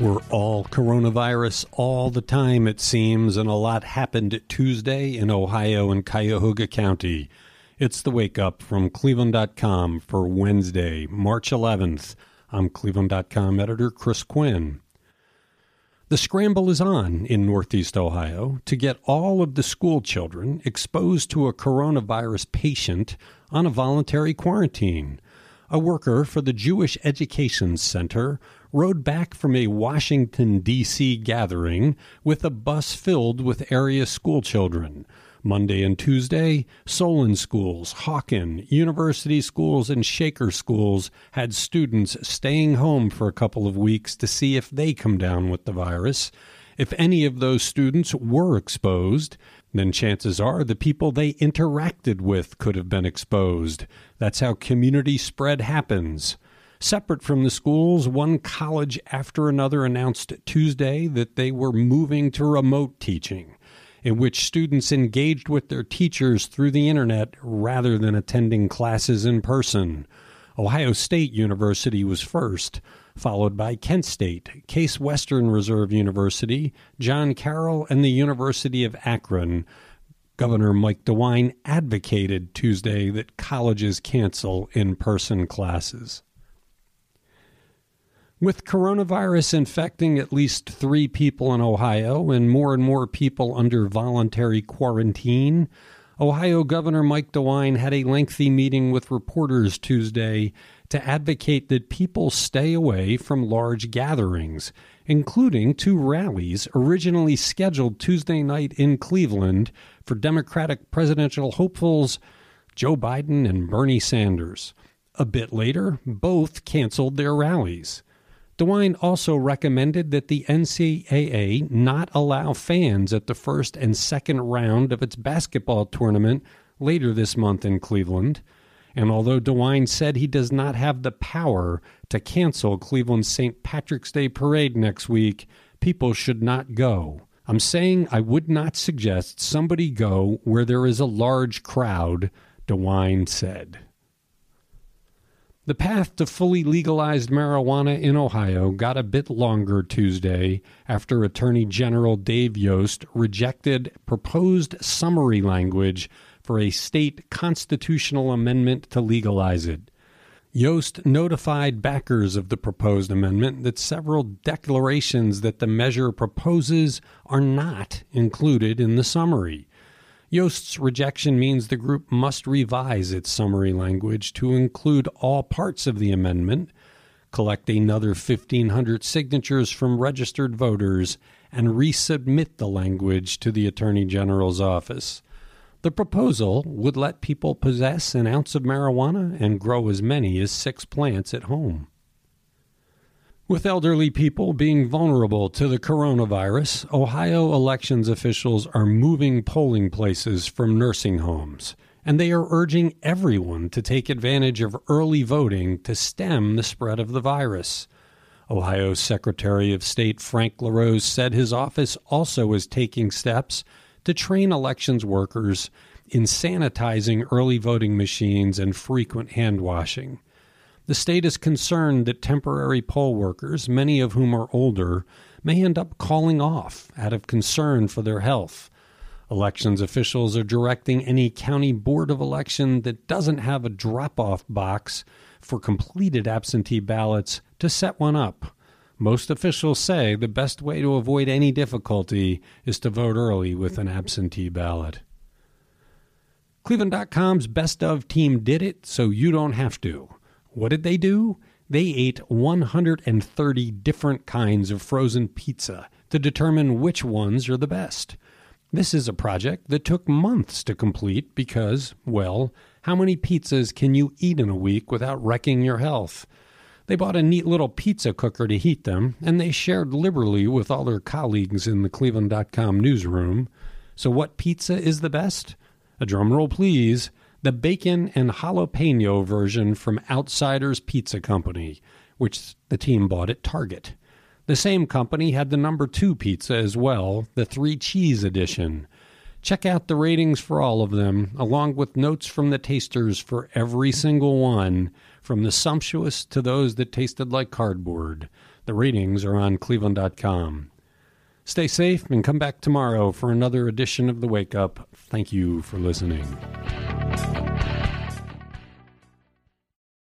We're all coronavirus all the time, it seems, and a lot happened Tuesday in Ohio and Cuyahoga County. It's the wake up from Cleveland.com for Wednesday, March 11th. I'm Cleveland.com editor Chris Quinn. The scramble is on in Northeast Ohio to get all of the school children exposed to a coronavirus patient on a voluntary quarantine. A worker for the Jewish Education Center rode back from a Washington, D.C. gathering with a bus filled with area schoolchildren. Monday and Tuesday, Solon schools, Hawken, university schools, and Shaker schools had students staying home for a couple of weeks to see if they come down with the virus. If any of those students were exposed, then chances are the people they interacted with could have been exposed. That's how community spread happens. Separate from the schools, one college after another announced Tuesday that they were moving to remote teaching, in which students engaged with their teachers through the internet rather than attending classes in person. Ohio State University was first, followed by Kent State, Case Western Reserve University, John Carroll, and the University of Akron. Governor Mike DeWine advocated Tuesday that colleges cancel in person classes. With coronavirus infecting at least three people in Ohio and more and more people under voluntary quarantine, Ohio Governor Mike DeWine had a lengthy meeting with reporters Tuesday to advocate that people stay away from large gatherings, including two rallies originally scheduled Tuesday night in Cleveland for Democratic presidential hopefuls Joe Biden and Bernie Sanders. A bit later, both canceled their rallies. DeWine also recommended that the NCAA not allow fans at the first and second round of its basketball tournament later this month in Cleveland. And although DeWine said he does not have the power to cancel Cleveland's St. Patrick's Day parade next week, people should not go. I'm saying I would not suggest somebody go where there is a large crowd, DeWine said. The path to fully legalized marijuana in Ohio got a bit longer Tuesday after Attorney General Dave Yost rejected proposed summary language for a state constitutional amendment to legalize it. Yost notified backers of the proposed amendment that several declarations that the measure proposes are not included in the summary. Yost's rejection means the group must revise its summary language to include all parts of the amendment, collect another 1,500 signatures from registered voters, and resubmit the language to the Attorney General's office. The proposal would let people possess an ounce of marijuana and grow as many as six plants at home. With elderly people being vulnerable to the coronavirus, Ohio elections officials are moving polling places from nursing homes, and they are urging everyone to take advantage of early voting to stem the spread of the virus. Ohio's Secretary of State Frank LaRose said his office also is taking steps to train elections workers in sanitizing early voting machines and frequent hand washing. The state is concerned that temporary poll workers, many of whom are older, may end up calling off out of concern for their health. Elections officials are directing any county board of election that doesn't have a drop off box for completed absentee ballots to set one up. Most officials say the best way to avoid any difficulty is to vote early with an absentee ballot. Cleveland.com's best of team did it, so you don't have to. What did they do? They ate 130 different kinds of frozen pizza to determine which ones are the best. This is a project that took months to complete because, well, how many pizzas can you eat in a week without wrecking your health? They bought a neat little pizza cooker to heat them, and they shared liberally with all their colleagues in the Cleveland.com newsroom. So, what pizza is the best? A drum roll, please the bacon and jalapeno version from Outsiders Pizza Company, which the team bought at Target. The same company had the number two pizza as well, the three cheese edition. Check out the ratings for all of them, along with notes from the tasters for every single one, from the sumptuous to those that tasted like cardboard. The ratings are on cleveland.com. Stay safe and come back tomorrow for another edition of The Wake Up. Thank you for listening.